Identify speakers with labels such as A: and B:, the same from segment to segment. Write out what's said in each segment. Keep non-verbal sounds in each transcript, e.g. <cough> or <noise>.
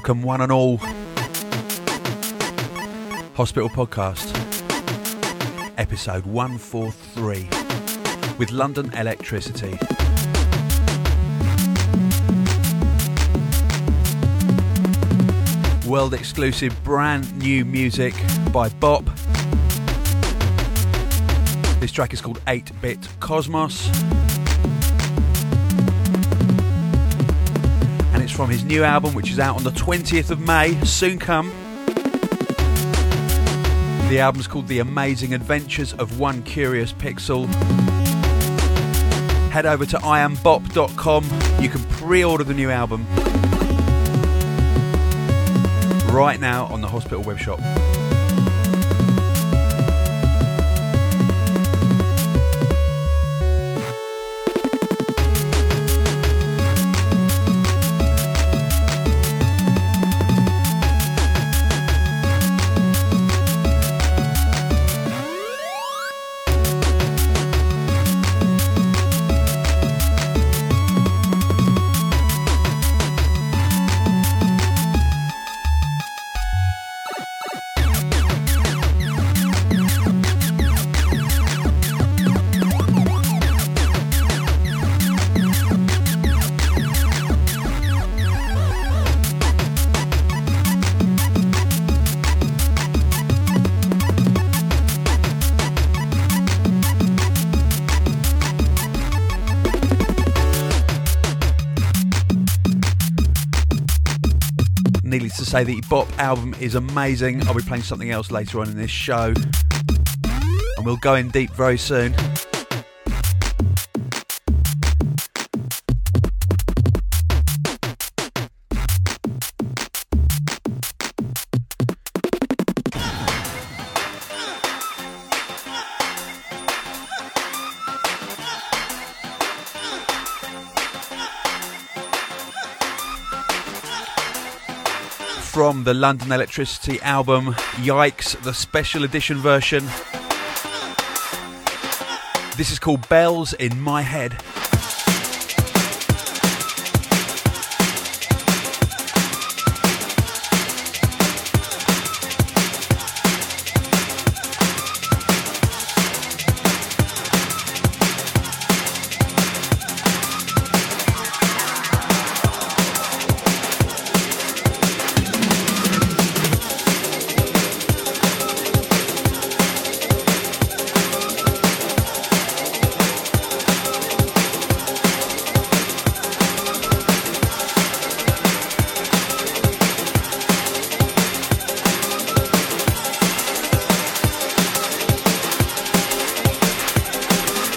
A: Welcome, one and all. Hospital Podcast, episode 143, with London Electricity. World exclusive brand new music by Bop. This track is called 8 Bit Cosmos. From his new album, which is out on the 20th of May, soon come. The album's called The Amazing Adventures of One Curious Pixel. Head over to iambop.com. You can pre order the new album right now on the hospital web shop. Say, the Bop album is amazing. I'll be playing something else later on in this show. And we'll go in deep very soon. The London Electricity album Yikes, the special edition version. This is called Bells in My Head.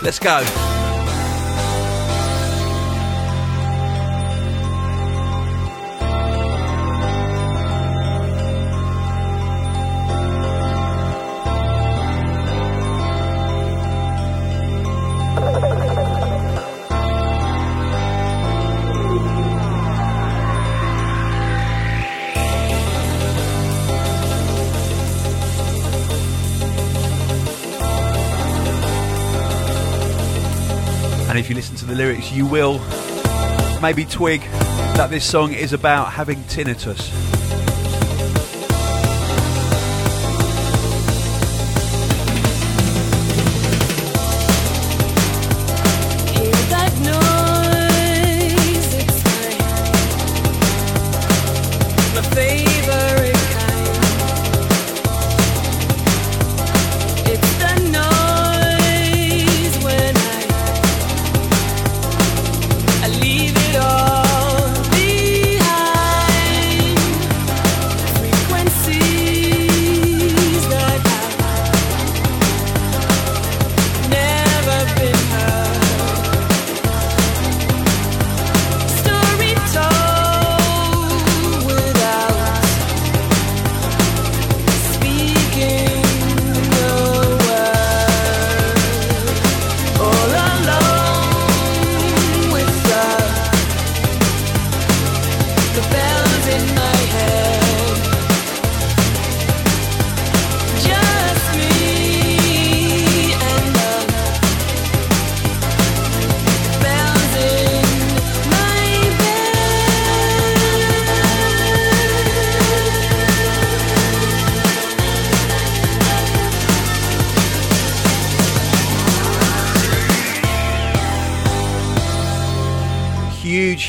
A: Let's go. The lyrics, you will maybe twig that this song is about having tinnitus.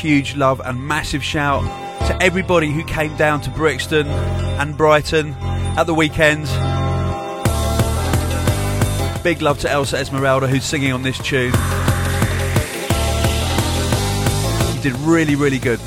A: Huge, love and massive shout to everybody who came down to Brixton and Brighton at the weekend. Big love to Elsa Esmeralda who's singing on this tune. You did really, really good.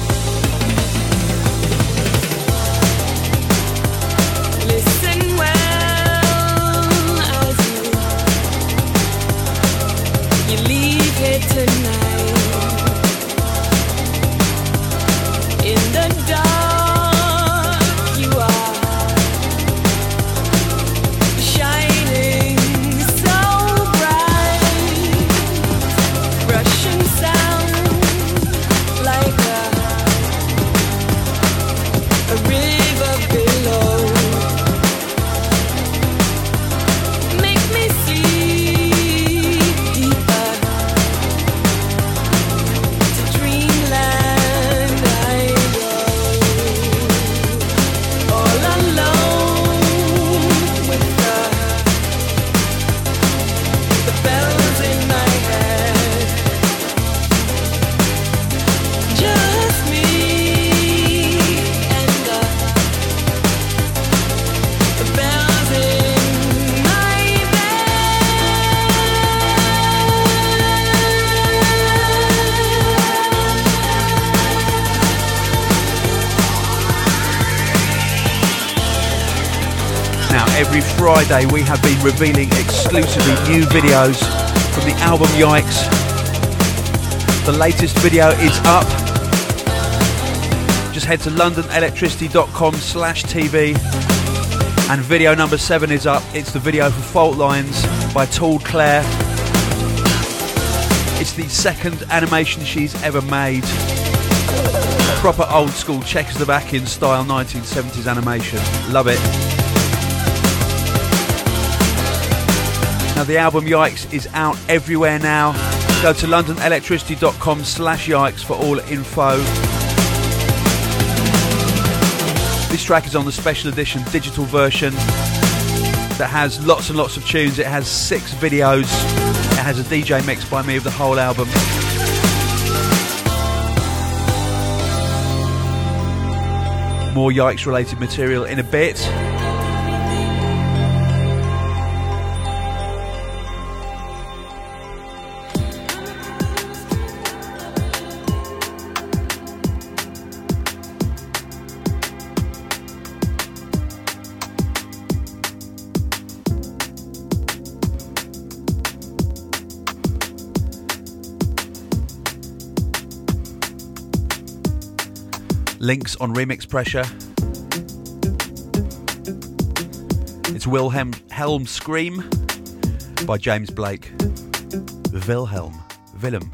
A: Now, every Friday we have been revealing exclusively new videos from the album Yikes. The latest video is up. Just head to londonelectricity.com slash TV and video number seven is up. It's the video for Fault Lines by Tall Claire. It's the second animation she's ever made. Proper old school Czechoslovakian style 1970s animation. Love it. Now the album Yikes is out everywhere now. Go to londonelectricity.com slash yikes for all info. This track is on the special edition digital version that has lots and lots of tunes. It has six videos. It has a DJ mix by me of the whole album. More Yikes related material in a bit. Links on Remix Pressure. It's Wilhelm Helm Scream by James Blake. Wilhelm. Willem.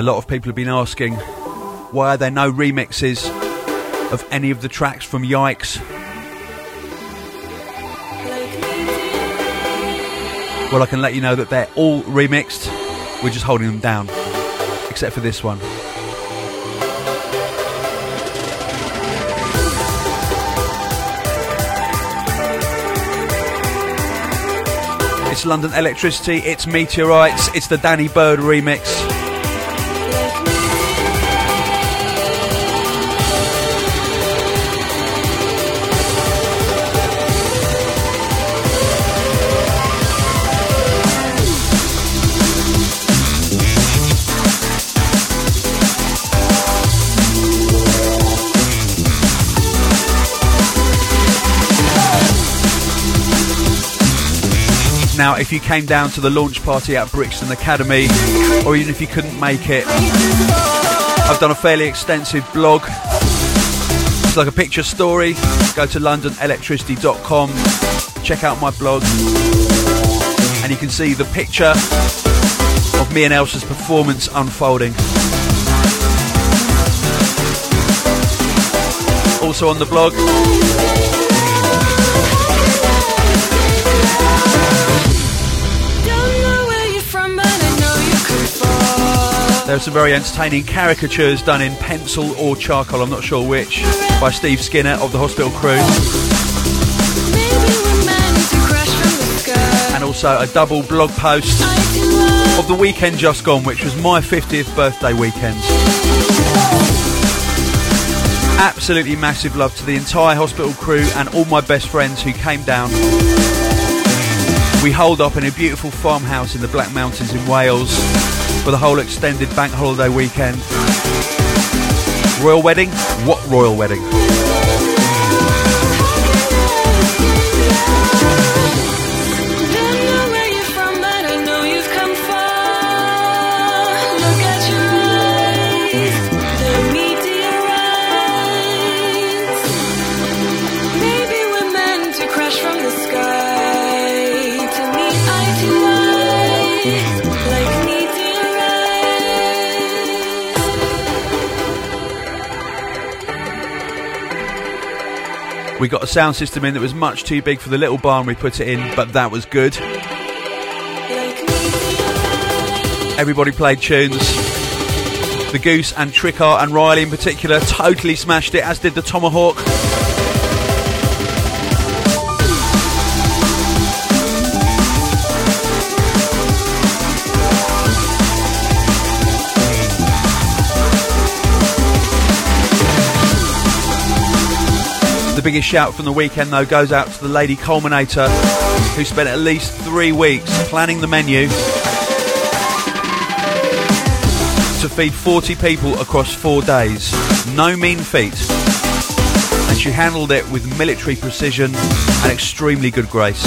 A: A lot of people have been asking why are there no remixes of any of the tracks from Yikes? Well, I can let you know that they're all remixed. We're just holding them down, except for this one. It's London Electricity, it's Meteorites, it's the Danny Byrd remix. If you came down to the launch party at Brixton Academy, or even if you couldn't make it, I've done a fairly extensive blog. It's like a picture story. Go to londonelectricity.com, check out my blog, and you can see the picture of me and Elsa's performance unfolding. Also on the blog, There are some very entertaining caricatures done in pencil or charcoal, I'm not sure which, by Steve Skinner of the Hospital Crew, and also a double blog post of the weekend just gone, which was my 50th birthday weekend. Absolutely massive love to the entire hospital crew and all my best friends who came down. We holed up in a beautiful farmhouse in the Black Mountains in Wales for the whole extended bank holiday weekend. Royal wedding? What royal wedding? We got a sound system in that was much too big for the little barn we put it in, but that was good. Everybody played tunes. The Goose and Trick Art and Riley in particular totally smashed it, as did the Tomahawk. The biggest shout from the weekend, though, goes out to the Lady Culminator, who spent at least three weeks planning the menu to feed 40 people across four days. No mean feat. And she handled it with military precision and extremely good grace.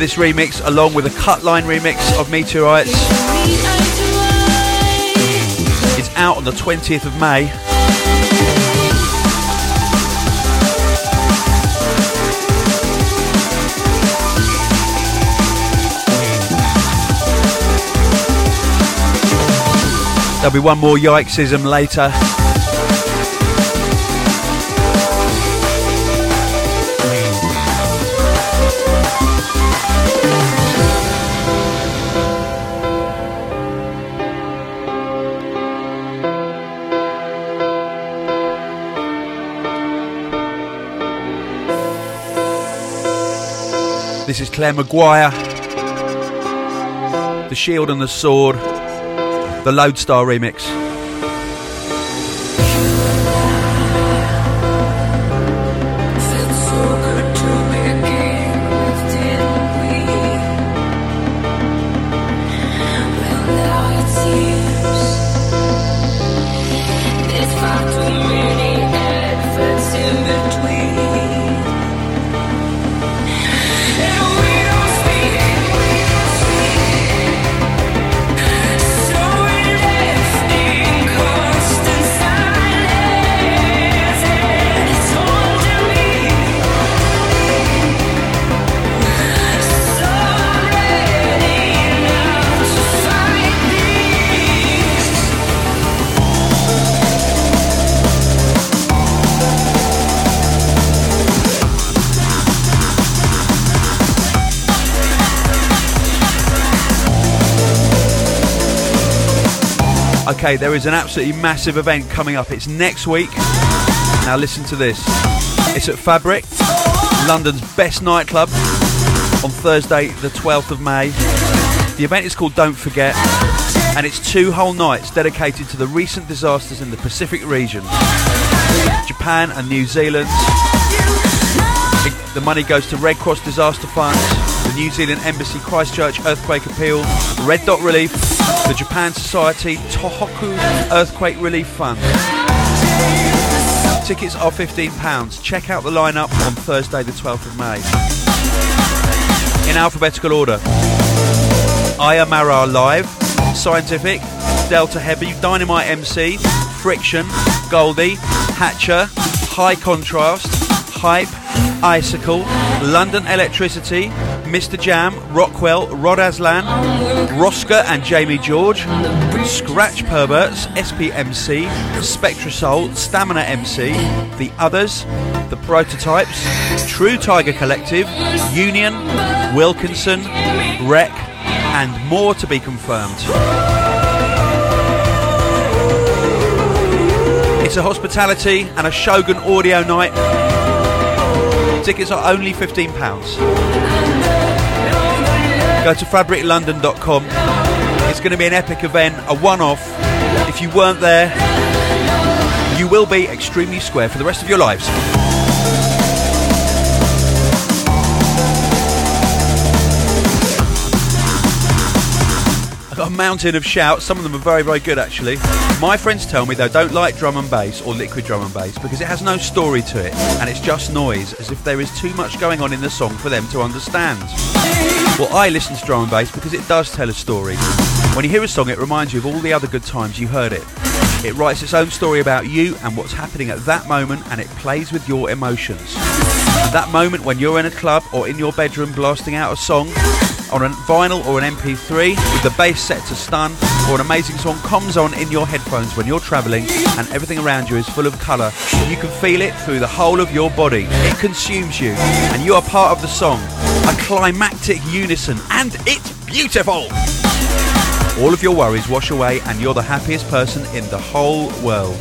A: This remix, along with a cutline remix of Meteorites, is out on the 20th of May. There'll be one more yikesism later. This is Clare Maguire. The Shield and the Sword. The Lodestar remix. There is an absolutely massive event coming up. It's next week. Now listen to this. It's at Fabric, London's best nightclub, on Thursday, the 12th of May. The event is called Don't Forget, and it's two whole nights dedicated to the recent disasters in the Pacific region, Japan and New Zealand. The money goes to Red Cross Disaster funds, the New Zealand Embassy Christchurch Earthquake Appeal, Red Dot Relief, the Japan Society Tohoku Earthquake Relief Fund. Tickets are £15. Check out the lineup on Thursday, the 12th of May. In alphabetical order Ayamara Live, Cyantific, Delta Heavy, Dynamite MC, Friction, Goldie, Hatcher, High Contrast, Hype, Icicle, London Electricity, Mr. Jam, Rockwell, Rod Azlan, Rosca and Jamie George, Scratch Perverts, SPMC, SpectraSoul, Stamina MC, The Others, The Prototypes, True Tiger Collective, Union, Wilkinson, Wreck, and more to be confirmed. It's a hospitality and a Shogun audio night. Tickets are only £15. Go to fabriclondon.com. It's going to be an epic event, a one off. If you weren't there, you will be extremely square for the rest of your lives. A mountain of shouts. Some of them are very, very good actually. My friends tell me they don't like drum and bass or liquid drum and bass because it has no story to it and it's just noise, as if there is too much going on in the song for them to understand. Well, I listen to drum and bass because it does tell a story. When you hear a song, it reminds you of all the other good times you heard it. It writes its own story about you and what's happening at that moment, and it plays with your emotions. That moment when you're in a club or in your bedroom blasting out a song on a vinyl or an MP3 with the bass set to stun, or an amazing song comes on in your headphones when you're travelling and everything around you is full of colour. And you can feel it through the whole of your body. It consumes you, and you are part of the song. A climactic unison, and it's beautiful! All of your worries wash away, and you're the happiest person in the whole world.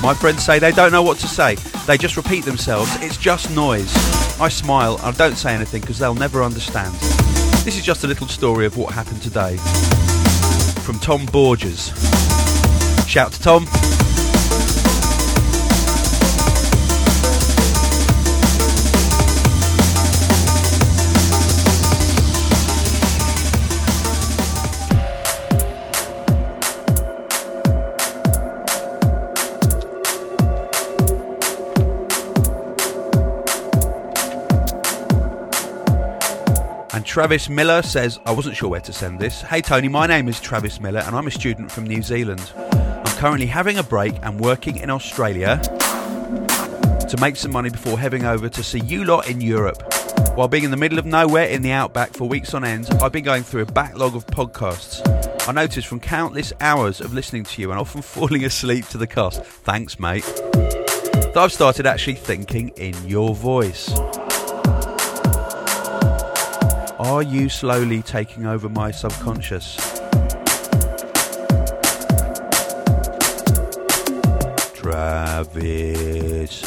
A: My friends say they don't know what to say. They just repeat themselves. It's just noise. I smile. I don't say anything because they'll never understand. This is just a little story of what happened today. From Tom Borges. Shout to Tom. Travis Miller says, I wasn't sure where to send this. Hey Tony, my name is Travis Miller and I'm a student from New Zealand. I'm currently having a break and working in Australia to make some money before heading over to see you lot in Europe. While being in the middle of nowhere in the outback for weeks on end, I've been going through a backlog of podcasts. I noticed from countless hours of listening to you and often <laughs> falling asleep to the cast, thanks mate, that I've started actually thinking in your voice. Are you slowly taking over my subconscious? Travis.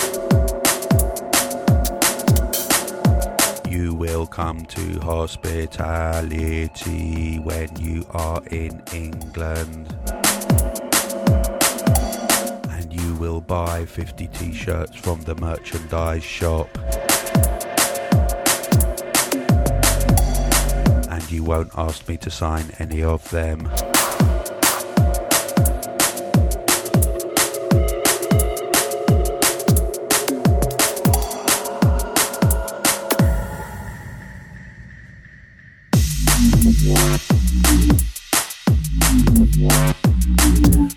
A: You will come to hospitality when you are in England. And you will buy 50 t shirts from the merchandise shop. You won't ask me to sign any of them.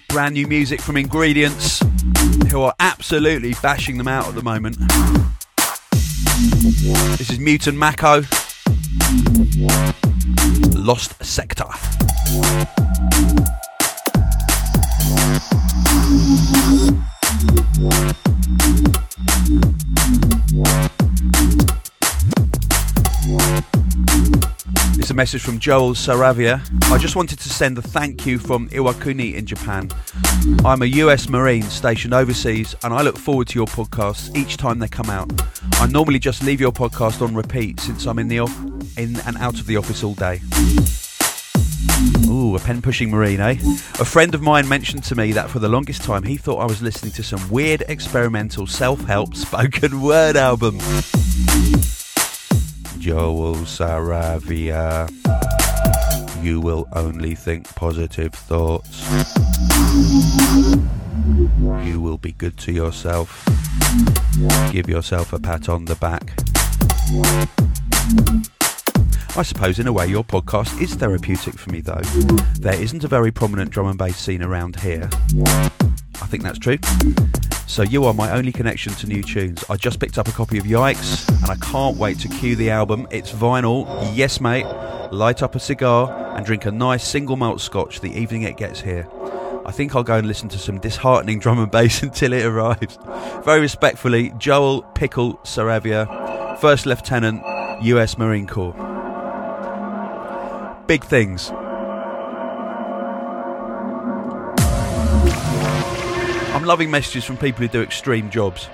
A: Brand new music from Ingredients, who are absolutely bashing them out at the moment. This is Mutant Mako. Lost Sector. It's a message from Joel Saravia. I just wanted to send a thank you from Iwakuni in Japan. I'm a US Marine stationed overseas and I look forward to your podcasts each time they come out. I normally just leave your podcast on repeat since I'm in the in and out of the office all day. Ooh, a pen pushing Marine, eh? A friend of mine mentioned to me that for the longest time he thought I was listening to some weird experimental self help spoken <laughs> word album. Joel Saravia. You will only think positive thoughts. You will be good to yourself. Give yourself a pat on the back. I suppose, in a way, your podcast is therapeutic for me, though. There isn't a very prominent drum and bass scene around here. I think that's true. So, you are my only connection to new tunes. I just picked up a copy of Yikes, and I can't wait to cue the album. It's vinyl, yes, mate. Light up a cigar and drink a nice single malt scotch the evening it gets here. I think I'll go and listen to some disheartening drum and bass <laughs> until it arrives. Very respectfully, Joel Pickle Saravia, First Lieutenant, US Marine Corps. Big things. I'm loving messages from people who do extreme jobs.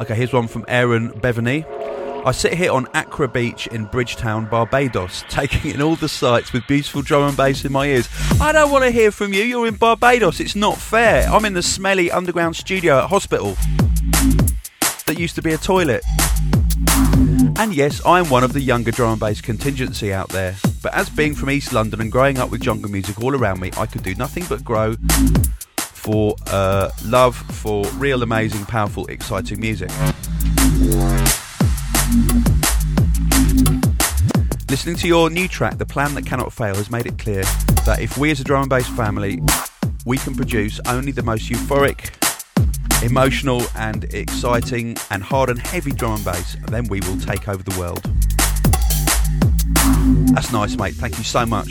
A: Okay, here's one from Aaron Bevaney. I sit here on Accra Beach in Bridgetown, Barbados, <laughs> taking in all the sights with beautiful drum and bass in my ears. I don't want to hear from you. You're in Barbados. It's not fair. I'm in the smelly underground studio at hospital that used to be a toilet. And yes, I'm one of the younger drum and bass contingency out there. But as being from East London and growing up with jungle music all around me, I could do nothing but grow for uh, love for real, amazing, powerful, exciting music. Listening to your new track, The Plan That Cannot Fail, has made it clear that if we as a drum and bass family, we can produce only the most euphoric, emotional and exciting and hard and heavy drum and bass, then we will take over the world. That's nice, mate. Thank you so much.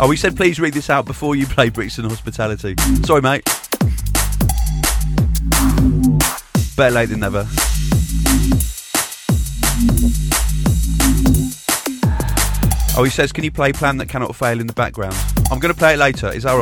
A: Oh, we said please read this out before you play Brixton Hospitality. Sorry, mate. Better late than never. Oh, he says, can you play Plan That Cannot Fail in the background? I'm going to play it later. Is that all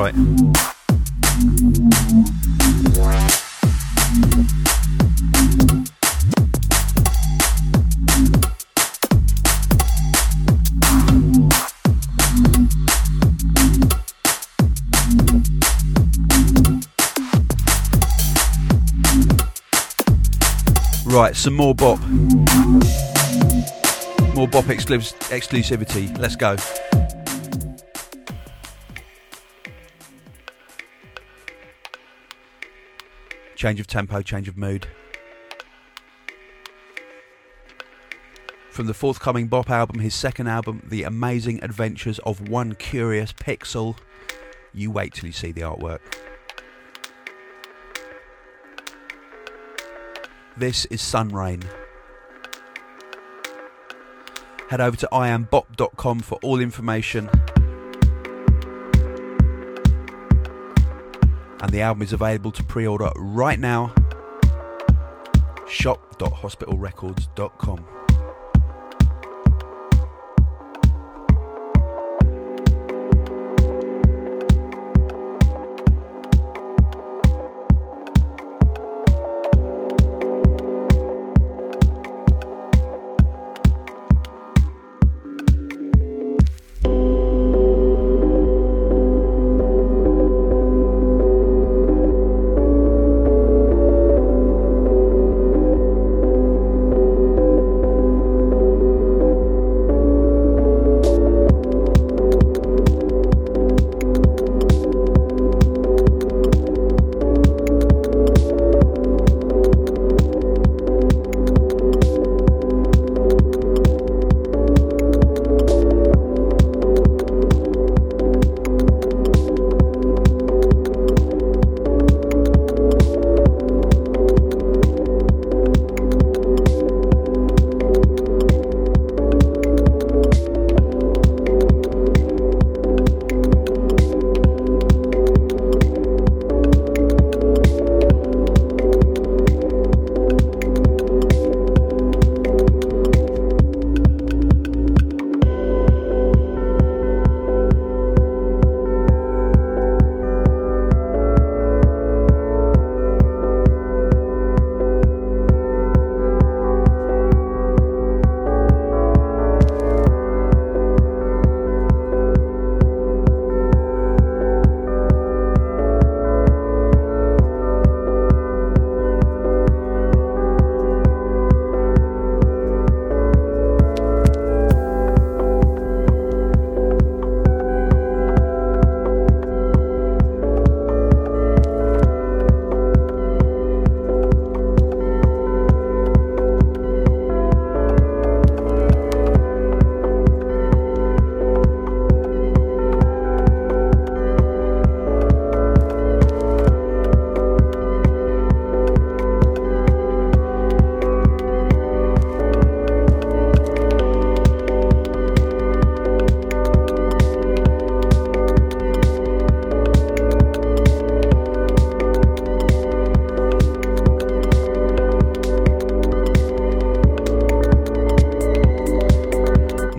A: right? Some more bop. More bop exclus- exclusivity. Let's go. Change of tempo, change of mood. From the forthcoming Bop album, his second album, The Amazing Adventures of One Curious Pixel. You wait till you see the artwork. This is Sunrain. Head over to iambop.com for all information. And the album is available to pre order right now. Shop.hospitalrecords.com.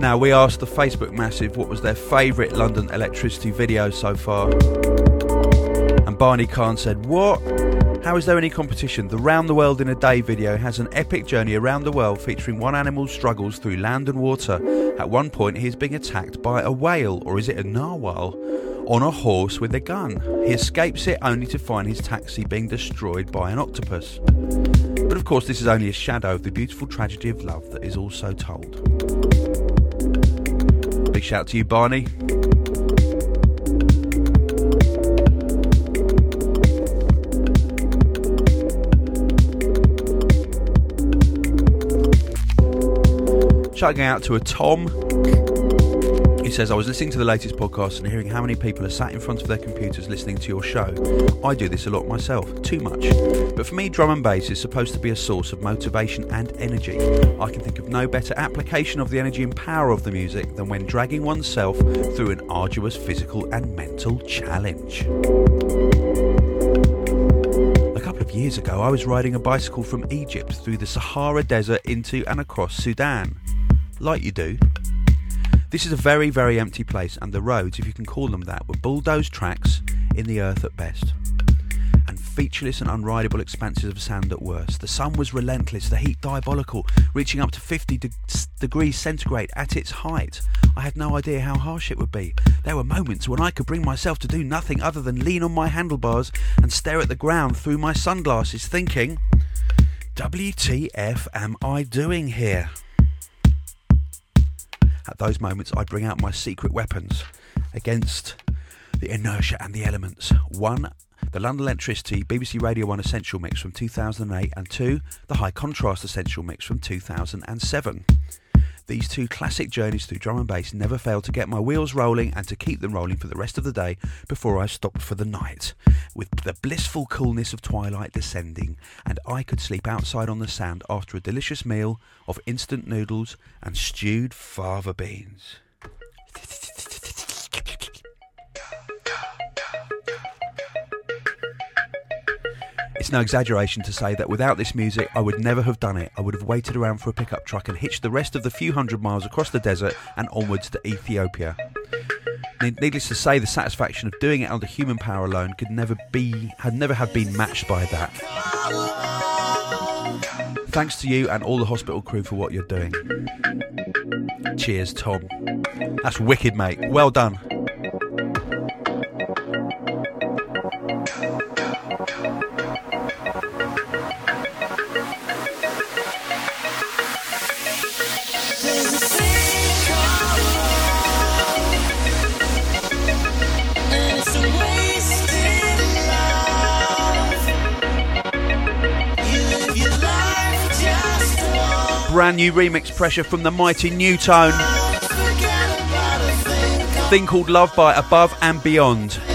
A: Now, we asked the Facebook Massive what was their favourite London electricity video so far. And Barney Khan said, What? How is there any competition? The Round the World in a Day video has an epic journey around the world featuring one animal's struggles through land and water. At one point, he is being attacked by a whale, or is it a narwhal, on a horse with a gun. He escapes it only to find his taxi being destroyed by an octopus. But of course, this is only a shadow of the beautiful tragedy of love that is also told. Big shout to you, Barney. Shouting out to a Tom. He says, I was listening to the latest podcast and hearing how many people are sat in front of their computers listening to your show. I do this a lot myself, too much. But for me, drum and bass is supposed to be a source of motivation and energy. I can think of no better application of the energy and power of the music than when dragging oneself through an arduous physical and mental challenge. A couple of years ago, I was riding a bicycle from Egypt through the Sahara Desert into and across Sudan like you do. This is a very, very empty place, and the roads, if you can call them that, were bulldozed tracks in the earth at best, and featureless and unrideable expanses of sand at worst. The sun was relentless, the heat diabolical, reaching up to 50 de- degrees centigrade at its height. I had no idea how harsh it would be. There were moments when I could bring myself to do nothing other than lean on my handlebars and stare at the ground through my sunglasses, thinking, WTF am I doing here? At those moments, I bring out my secret weapons against the inertia and the elements. One, the London Electricity BBC Radio 1 Essential Mix from 2008, and two, the High Contrast Essential Mix from 2007. These two classic journeys through drum and bass never failed to get my wheels rolling and to keep them rolling for the rest of the day before I stopped for the night. With the blissful coolness of twilight descending, and I could sleep outside on the sand after a delicious meal of instant noodles and stewed fava beans. It's no exaggeration to say that without this music, I would never have done it. I would have waited around for a pickup truck and hitched the rest of the few hundred miles across the desert and onwards to Ethiopia. Needless to say, the satisfaction of doing it under human power alone could never be, had never have been matched by that. Thanks to you and all the hospital crew for what you're doing. Cheers, Tom. That's wicked, mate. Well done. Brand new remix pressure from the mighty
B: Nu:Tone. Thing called
A: Love by Above and Beyond.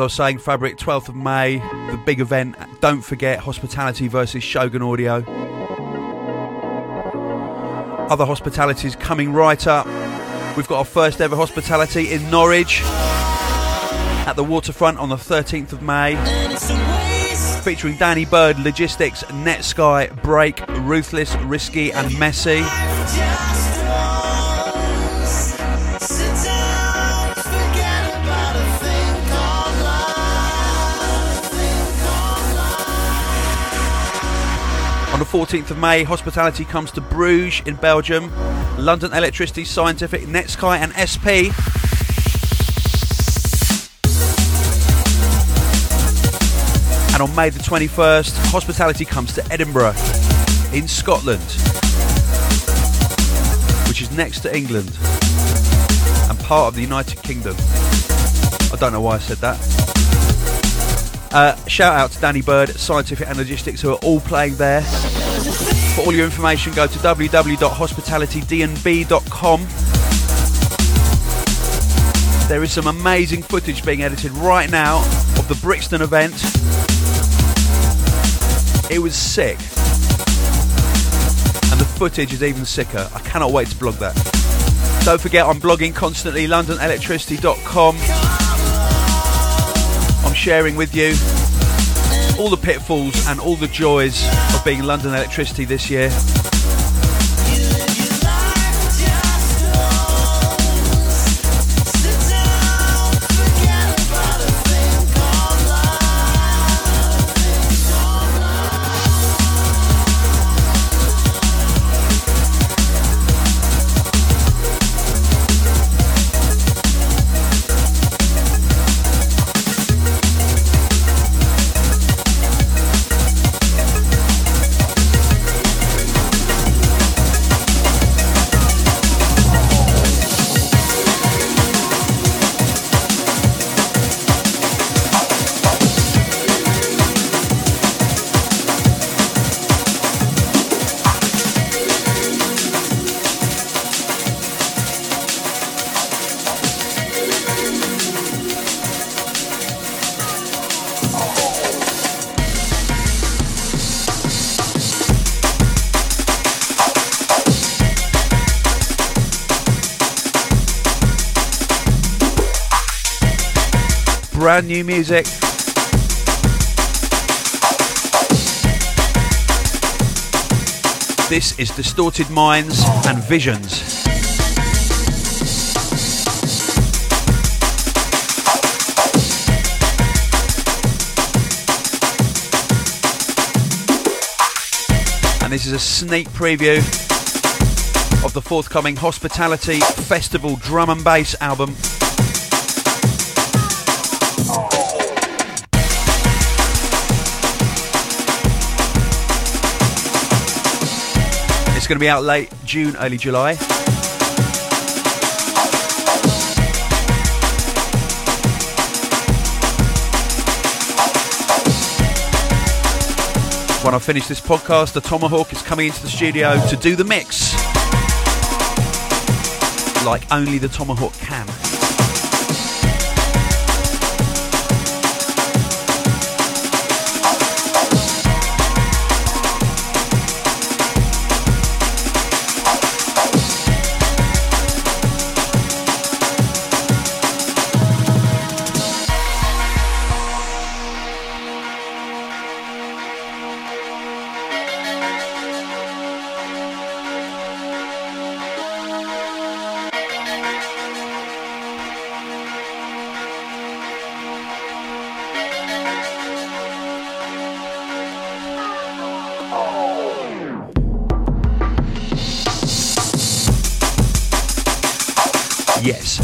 A: As I was saying, Fabric, 12th of May, the big event. Don't forget Hospitality versus Shogun Audio. Other hospitalities coming right up. We've got our first ever hospitality in Norwich at the waterfront on the 13th of May. Featuring Danny Byrd, Logistics, Netsky, Break, Ruthless, Risky, and Messy. The 14th of May, hospitality comes to Bruges in Belgium. London Electricity, Cyantific, Netsky, and SP. And on May the 21st, hospitality comes to Edinburgh in Scotland, which is next to England and part of the United Kingdom. I don't know why I said that. Uh, shout out to Danny Byrd, Cyantific and Logistics, who are all playing there. For all your information, go to www.hospitalitydnb.com. There is some amazing footage being edited right now of the Brixton event. It was sick. And the footage is even sicker. I cannot wait to blog that. Don't forget, I'm blogging constantly, londonelectricity.com. I'm sharing with you all the pitfalls and all the joys of being London Electricity this year. Brand new music. This is Distorted Minds and Visions. And this is a sneak preview of the forthcoming Hospitality Festival drum and bass album. Going to be out late June, early July. When I finish this podcast, the Tomahawk is coming into the studio to do the mix. Like only the Tomahawk can. Yes.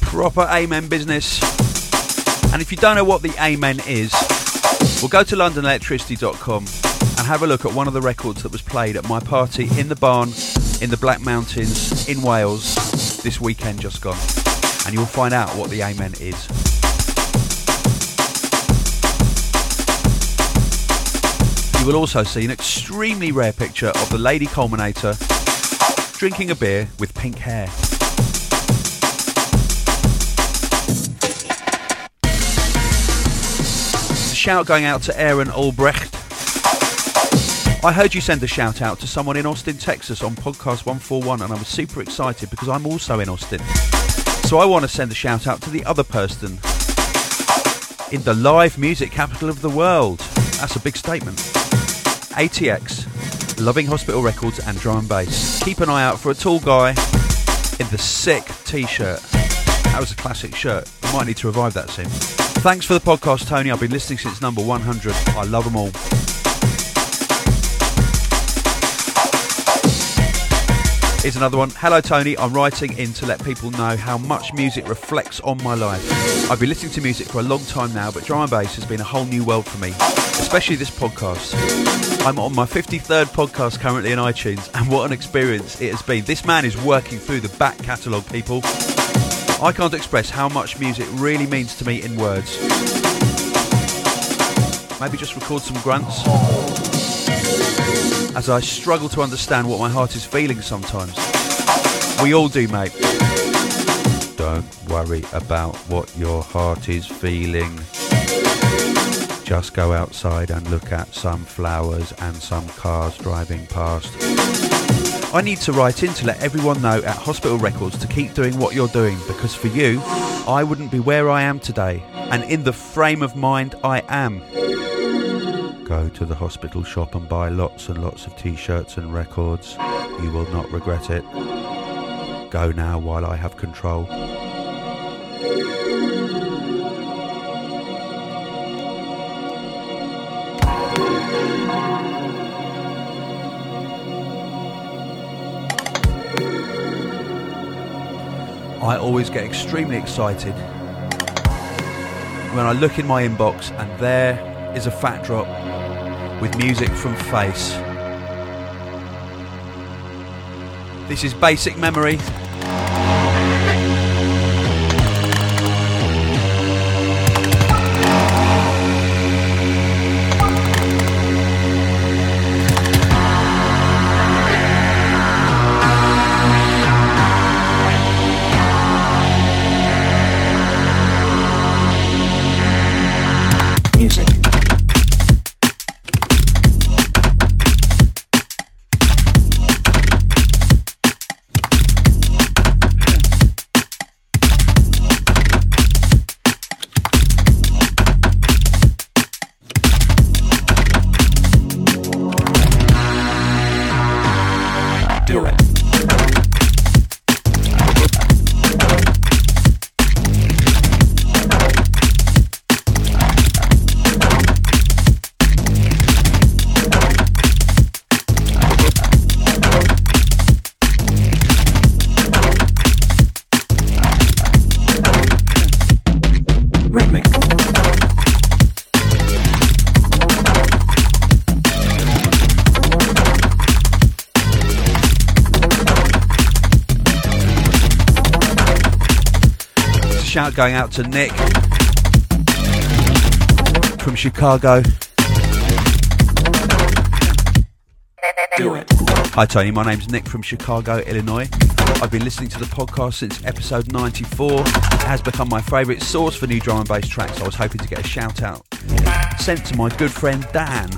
A: Proper Amen business. And if you don't know what the Amen is, well, go to londonelectricity.com and have a look at one of the records that was played at my party in the barn in the Black Mountains in Wales this weekend just gone. And you'll find out what the Amen is. You will also see an extremely rare picture of the Lady Culminator drinking a beer with pink hair. A shout going out to Aaron Albrecht. I heard you send a shout out to someone in Austin, Texas on podcast 141, and I was super excited because I'm also in Austin. So I want to send a shout out to the other person in the live music capital of the world. That's a big statement. ATX, Loving Hospital Records, and drum and bass. Keep an eye out for a tall guy in the sick t shirt. That was a classic shirt. I might need to revive that soon. Thanks for the podcast, Tony. I've been listening since number 100. I love them all. Here's another one. Hello, Tony. I'm writing in to let people know how much music reflects on my life. I've been listening to music for a long time now, but drum and bass has been a whole new world for me, especially this podcast. I'm on my 53rd podcast currently in iTunes, and what an experience it has been. This man is working through the back catalogue, people. I can't express how much music really means to me in words. Maybe just record some grunts as I struggle to understand what my heart is feeling sometimes. We all do, mate. Don't worry about what your heart is feeling. Just go outside and look at some flowers and some cars driving past. I need to write in to let everyone know at Hospital Records to keep doing what you're doing because for you, I wouldn't be where I am today. And in the frame of mind I am go to the hospital shop and buy lots and lots of t shirts and records. You will not regret it. Go now while I have control. I always get extremely excited when I look in my inbox and there is a fat drop with music from Phace. This is Basic Memory. Going out to Nick from Chicago.
C: Do it.
A: Hi Tony, my name's Nick from Chicago, Illinois. I've been listening to the podcast since episode 94. It has become my favourite source for new drum and bass tracks. I was hoping to get a shout out sent to my good friend Dan,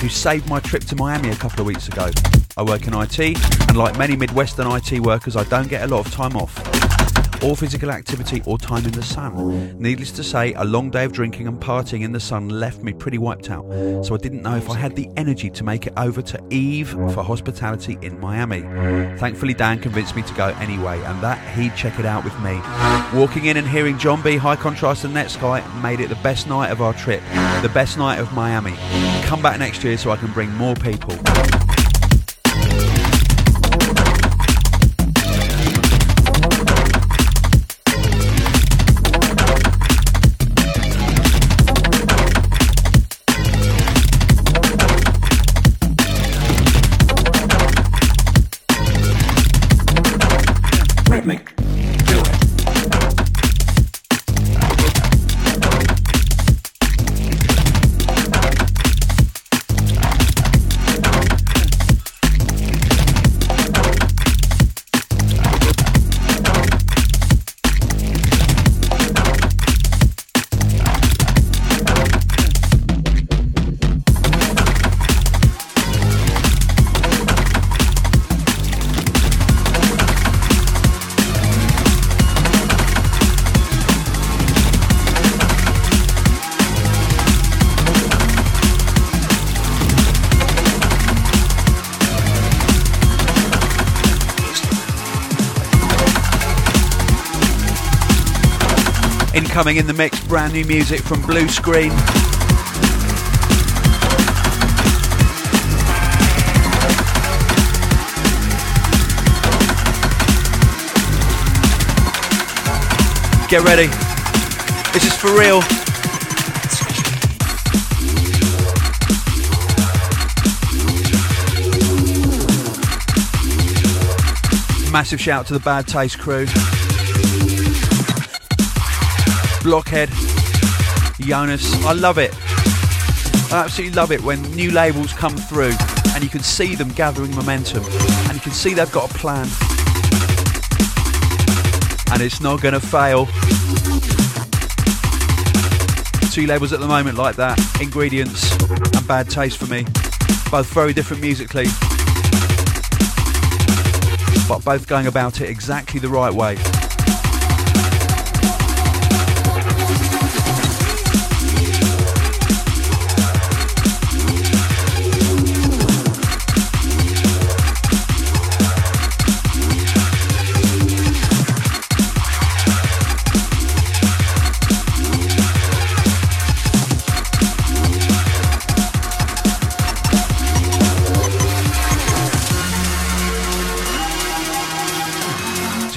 A: who saved my trip to Miami a couple of weeks ago. I work in IT, and like many Midwestern IT workers, I don't get a lot of time off. Or physical activity or time in the sun. Needless to say, a long day of drinking and partying in the sun left me pretty wiped out, so I didn't know if I had the energy to make it over to Eve for hospitality in Miami. Thankfully, Dan convinced me to go anyway, and that he'd check it out with me. Walking in and hearing John B. High Contrast and Netsky made it the best night of our trip, the best night of Miami. Come back next year so I can bring more people. Incoming in the mix, brand new music from Blue Screen. Get ready. This is for real. Massive shout to the Bad Taste crew. Blockhead, Jonas. I love it. I absolutely love it when new labels come through and you can see them gathering momentum and you can see they've got a plan. And it's not going to fail. Two labels at the moment like that Ingredients and Bad Taste for me. Both very different musically, but both going about it exactly the right way.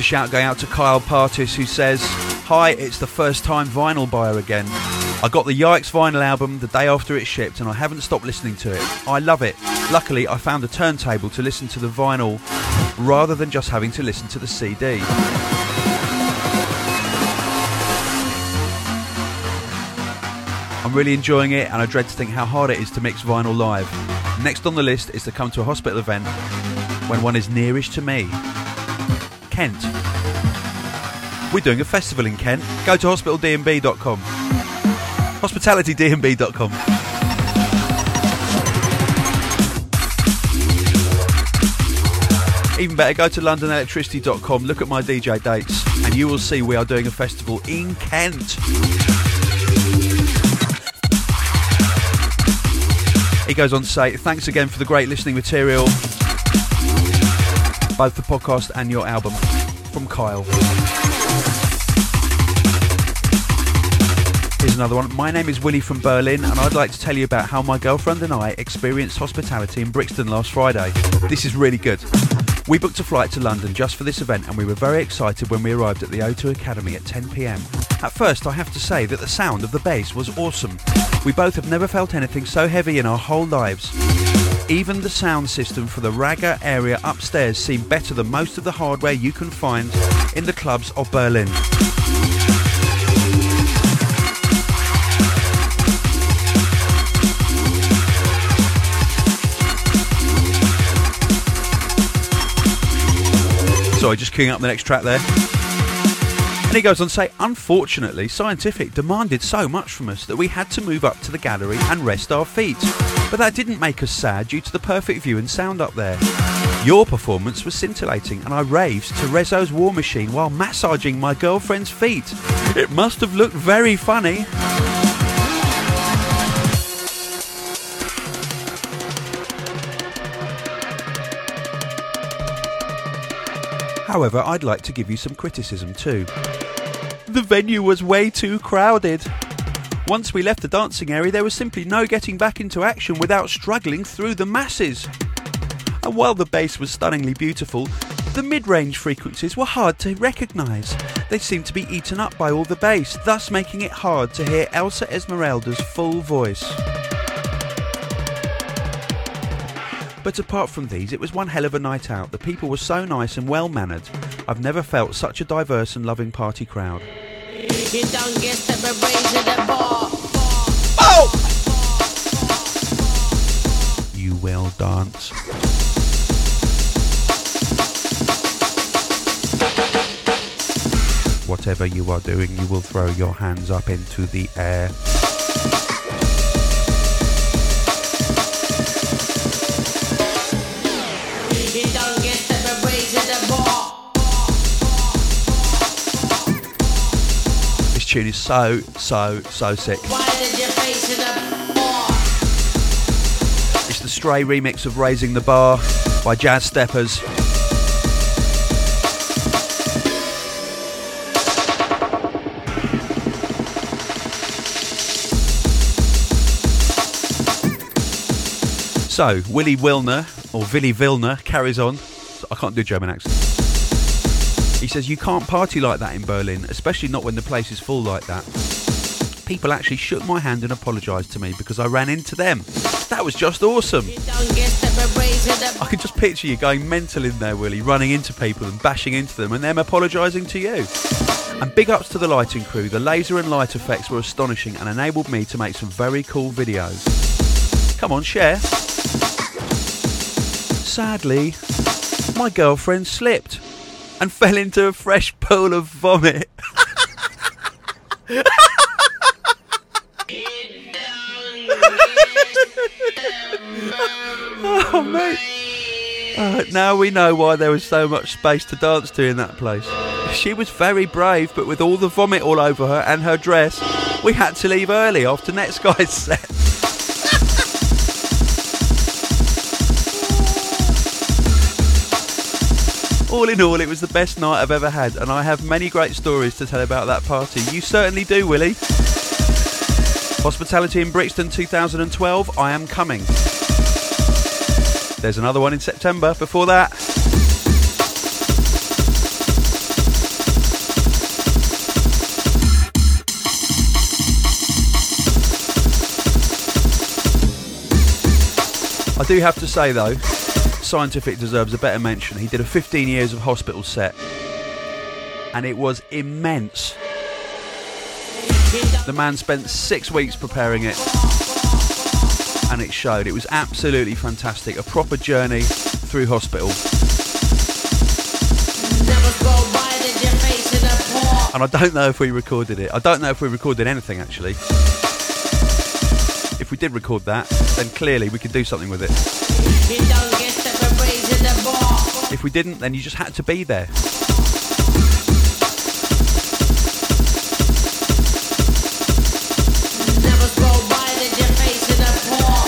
A: Shout going out to Kyle Partis who says, Hi, it's the first time vinyl buyer again. I got the Yikes vinyl album the day after it shipped and I haven't stopped listening to it. I love it. Luckily, I found a turntable to listen to the vinyl rather than just having to listen to the CD. I'm really enjoying it and I dread to think how hard it is to mix vinyl live. Next on the list is to come to a hospital event when one is nearish to me. Kent. We're doing a festival in Kent. Go to hospitaldnb.com. Hospitalitydnb.com. Even better, go to londonelectricity.com, look at my DJ dates, and you will see we are doing a festival in Kent. He goes on to say, Thanks again for the great listening material, both the podcast and your album. From Kyle. Here's another one. My name is Willie from Berlin, and I'd like to tell you about how my girlfriend and I experienced hospitality in Brixton last Friday. This is really good. We booked a flight to London just for this event, and we were very excited when we arrived at the O2 Academy at 10 pm. At first, I have to say that the sound of the bass was awesome. We both have never felt anything so heavy in our whole lives. Even the sound system for the Raga area upstairs seemed better than most of the hardware you can find in the clubs of Berlin. Sorry, just queuing up the next track there. And he goes on to say, unfortunately, Cyantific demanded so much from us that we had to move up to the gallery and rest our feet. But that didn't make us sad due to the perfect view and sound up there. Your performance was scintillating, and I raved to Rezo's War Machine while massaging my girlfriend's feet. It must have looked very funny. However, I'd like to give you some criticism too. The venue was way too crowded. Once we left the dancing area, there was simply no getting back into action without struggling through the masses. And while the bass was stunningly beautiful, the mid range frequencies were hard to recognise. They seemed to be eaten up by all the bass, thus making it hard to hear Elsa Esmeralda's full voice. But apart from these, it was one hell of a night out. The people were so nice and well mannered. I've never felt such a diverse and loving party crowd.
D: You don't get the raise to. Oh!
A: You will dance. Whatever you are doing, you will throw your hands up into the air. tune is so, so, so sick. It's the Stray remix of Raising the Bar by Jazz Steppers. So, Willy Wilner, or Willy Wilner, carries on. I can't do German accent. He says, You can't party like that in Berlin, especially not when the place is full like that. People actually shook my hand and apologised to me because I ran into them. That was just awesome.
D: Don't get separated.
A: I can just picture you going mental in there, Willie, running into people and bashing into them and them apologising to you. And big ups to the lighting crew. The laser and light effects were astonishing and enabled me to make some very cool videos. Come on, share. Sadly, my girlfriend slipped and fell into a fresh pool of vomit. <laughs> oh, mate. Uh, now we know why there was so much space to dance to in that place. She was very brave, but with all the vomit all over her and her dress, we had to leave early after Netsky's set. All in all, it was the best night I've ever had, and I have many great stories to tell about that party. You certainly do, Willie. Hospitality in Brixton 2012, I am coming. There's another one in September before that. I do have to say though, Cyantific deserves a better mention. He did a 15 years of hospital set, and it was immense. The man spent six weeks preparing it, and it showed. It was absolutely fantastic. A proper journey through hospital. And I don't know if we recorded it. I don't know if we recorded anything actually. If we did record that, then clearly we could do something with it. If we didn't, then you just had to be there.
D: Never go by the your face in the paw.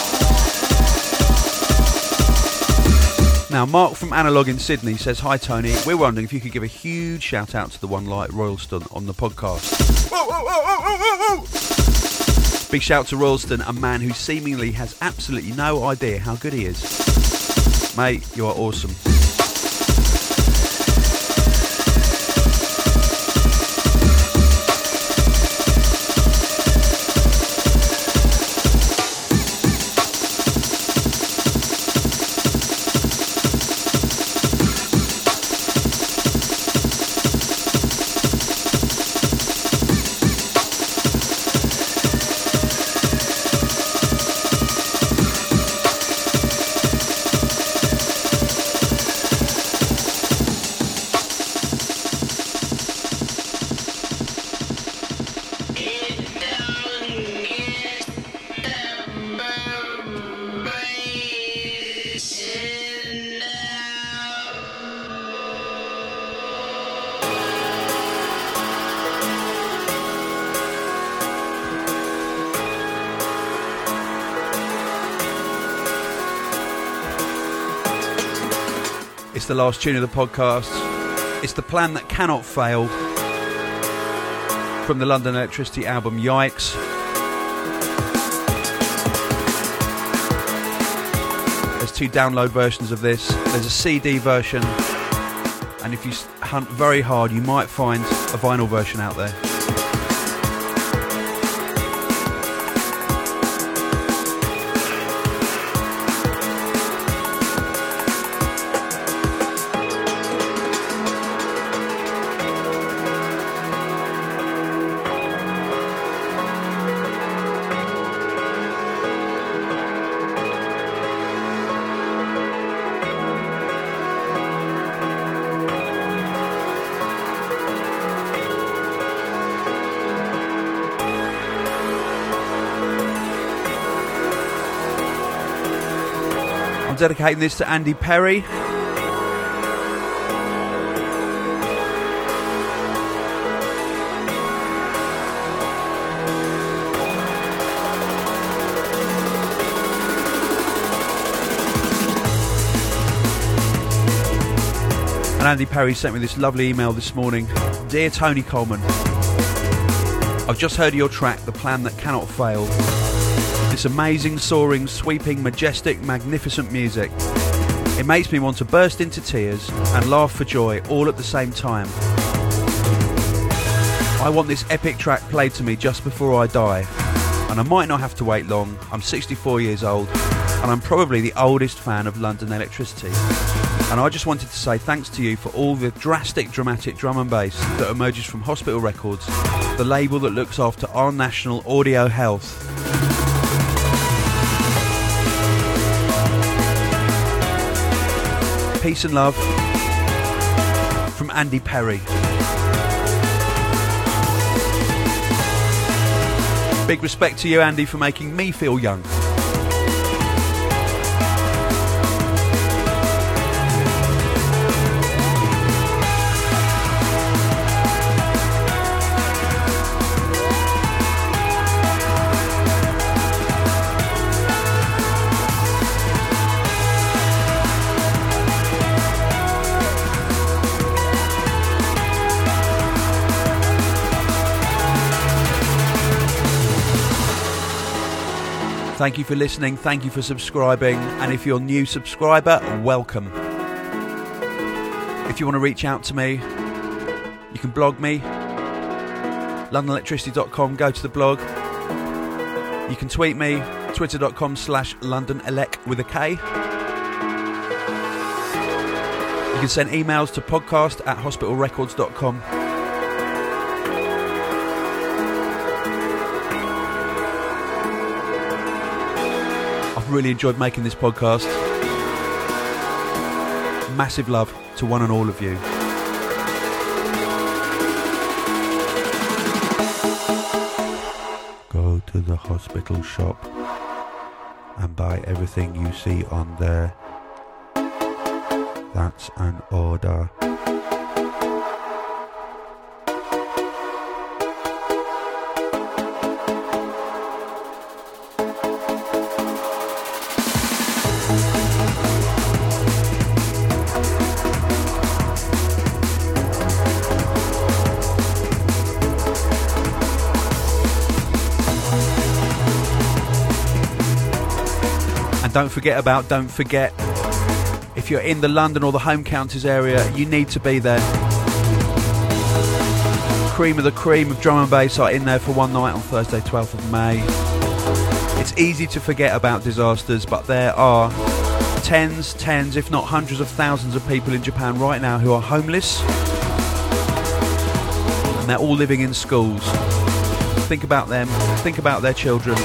A: Now, Mark from Analog in Sydney says, Hi Tony, we're wondering if you could give a huge shout out to the One Light Royalston on the podcast. Big shout to Royalston, a man who seemingly has absolutely no idea how good he is. Mate, you are awesome. It's the last tune of the podcast. It's the plan that cannot fail from the London Electricity album Yikes. There's two download versions of this. There's a CD version, and if you hunt very hard, you might find a vinyl version out there. Dedicating this to Andy Perry. And Andy Perry sent me this lovely email this morning. Dear Tony Colman, I've just heard your track, The Plan That Cannot Fail. This amazing, soaring, sweeping, majestic, magnificent music. It makes me want to burst into tears and laugh for joy all at the same time. I want this epic track played to me just before I die. And I might not have to wait long. I'm 64 years old and I'm probably the oldest fan of London Electricity. And I just wanted to say thanks to you for all the drastic, dramatic drum and bass that emerges from Hospital Records, the label that looks after our national audio health. Peace and love from Andy Perry. Big respect to you, Andy, for making me feel young. Thank you for listening. Thank you for subscribing. And if you're a new subscriber, welcome. If you want to reach out to me, you can blog me. LondonElectricity.com. Go to the blog. You can tweet me. Twitter.com slash LondonElec with a K. You can send emails to podcast at hospitalrecords.com. Really enjoyed making this podcast. Massive love to one and all of you. Go to the hospital shop and buy everything you see on there. That's an order. Don't forget about Don't Forget. If you're in the London or the home counties area, you need to be there. Cream of the cream of drum and bass are in there for one night on Thursday, 12th of May. It's easy to forget about disasters, but there are tens, tens, if not hundreds of thousands of people in Japan right now who are homeless. And they're all living in schools. Think about them, think about their children,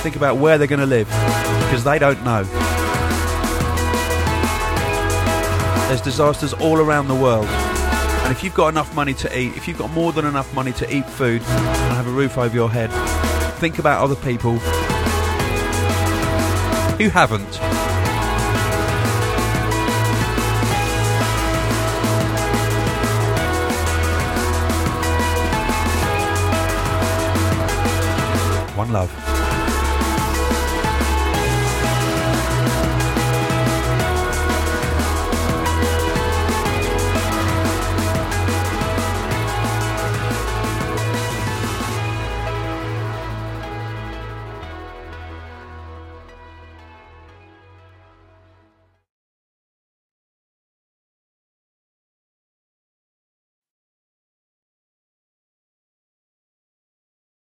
A: think about where they're going to live because they don't know. There's disasters all around the world. And if you've got enough money to eat, if you've got more than enough money to eat food and have a roof over your head, think about other people who haven't. One love.